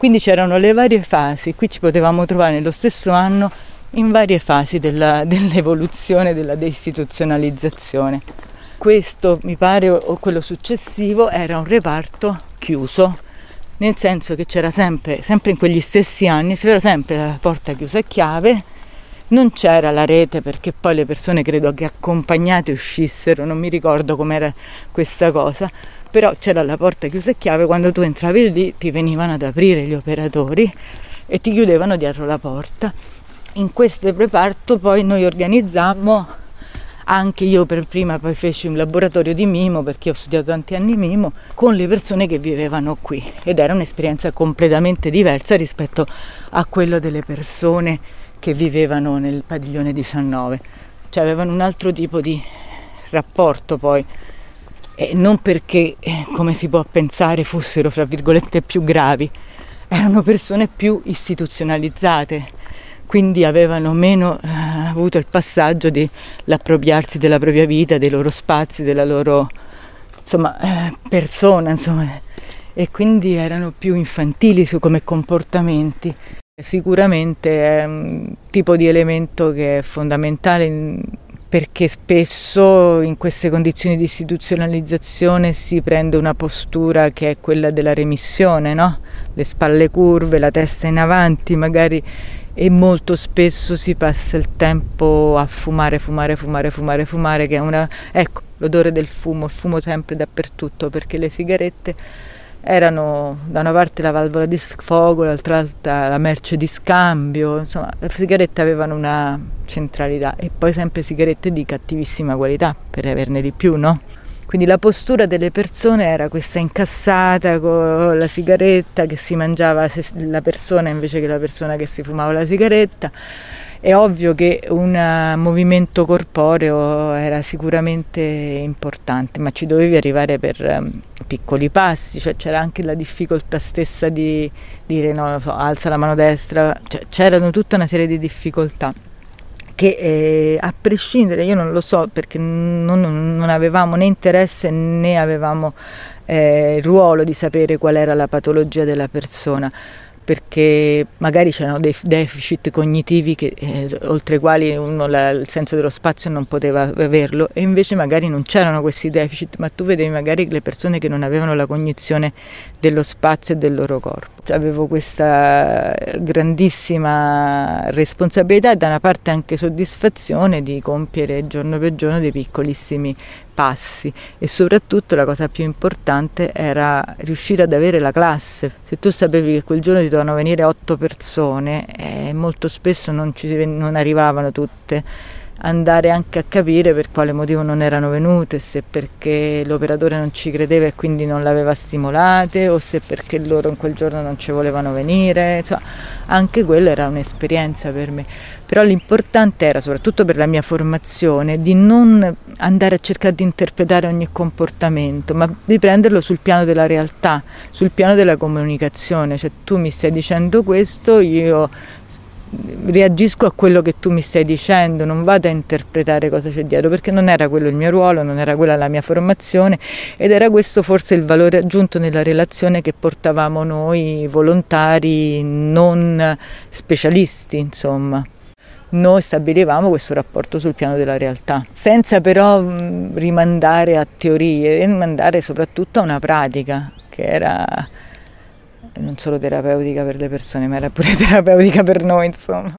Quindi c'erano le varie fasi, qui ci potevamo trovare nello stesso anno in varie fasi della, dell'evoluzione, della deistituzionalizzazione. Questo, mi pare, o quello successivo, era un reparto chiuso, nel senso che c'era sempre, sempre in quegli stessi anni, c'era sempre la porta chiusa a chiave, non c'era la rete perché poi le persone credo che accompagnate uscissero, non mi ricordo com'era questa cosa, però c'era la porta chiusa a chiave, quando tu entravi lì ti venivano ad aprire gli operatori e ti chiudevano dietro la porta. In questo reparto poi noi organizzammo, anche io per prima poi feci un laboratorio di mimo perché ho studiato tanti anni mimo, con le persone che vivevano qui ed era un'esperienza completamente diversa rispetto a quello delle persone che vivevano nel padiglione 19, cioè avevano un altro tipo di rapporto poi e non perché, eh, come si può pensare, fossero, fra virgolette, più gravi, erano persone più istituzionalizzate, quindi avevano meno eh, avuto il passaggio di l'appropriarsi della propria vita, dei loro spazi, della loro insomma, eh, persona, insomma, e quindi erano più infantili su come comportamenti. Sicuramente è un tipo di elemento che è fondamentale perché spesso in queste condizioni di istituzionalizzazione si prende una postura che è quella della remissione, no? le spalle curve, la testa in avanti, magari e molto spesso si passa il tempo a fumare, fumare, fumare, fumare, fumare, che è una... ecco, l'odore del fumo, il fumo sempre dappertutto, perché le sigarette erano da una parte la valvola di sfogo, dall'altra la merce di scambio, insomma le sigarette avevano una centralità e poi sempre sigarette di cattivissima qualità per averne di più, no? Quindi la postura delle persone era questa incassata con la sigaretta che si mangiava la persona invece che la persona che si fumava la sigaretta è ovvio che un eh, movimento corporeo era sicuramente importante, ma ci dovevi arrivare per um, piccoli passi, cioè c'era anche la difficoltà stessa di dire no, so, alza la mano destra, cioè, c'erano tutta una serie di difficoltà che eh, a prescindere, io non lo so perché non, non avevamo né interesse né avevamo eh, il ruolo di sapere qual era la patologia della persona perché magari c'erano dei deficit cognitivi che, eh, oltre i quali uno la, il senso dello spazio non poteva averlo e invece magari non c'erano questi deficit, ma tu vedevi magari le persone che non avevano la cognizione dello spazio e del loro corpo. Cioè, avevo questa grandissima responsabilità e da una parte anche soddisfazione di compiere giorno per giorno dei piccolissimi passi e soprattutto la cosa più importante era riuscire ad avere la classe. Se tu sapevi che quel giorno ti dovevano venire otto persone, eh, molto spesso non, ci, non arrivavano tutte andare anche a capire per quale motivo non erano venute, se perché l'operatore non ci credeva e quindi non l'aveva stimolate o se perché loro in quel giorno non ci volevano venire, insomma anche quella era un'esperienza per me. Però l'importante era, soprattutto per la mia formazione, di non andare a cercare di interpretare ogni comportamento, ma di prenderlo sul piano della realtà, sul piano della comunicazione, cioè tu mi stai dicendo questo, io reagisco a quello che tu mi stai dicendo, non vado a interpretare cosa c'è dietro, perché non era quello il mio ruolo, non era quella la mia formazione ed era questo forse il valore aggiunto nella relazione che portavamo noi volontari non specialisti, insomma. Noi stabilivamo questo rapporto sul piano della realtà, senza però rimandare a teorie e rimandare soprattutto a una pratica che era non solo terapeutica per le persone, ma era pure terapeutica per noi, insomma.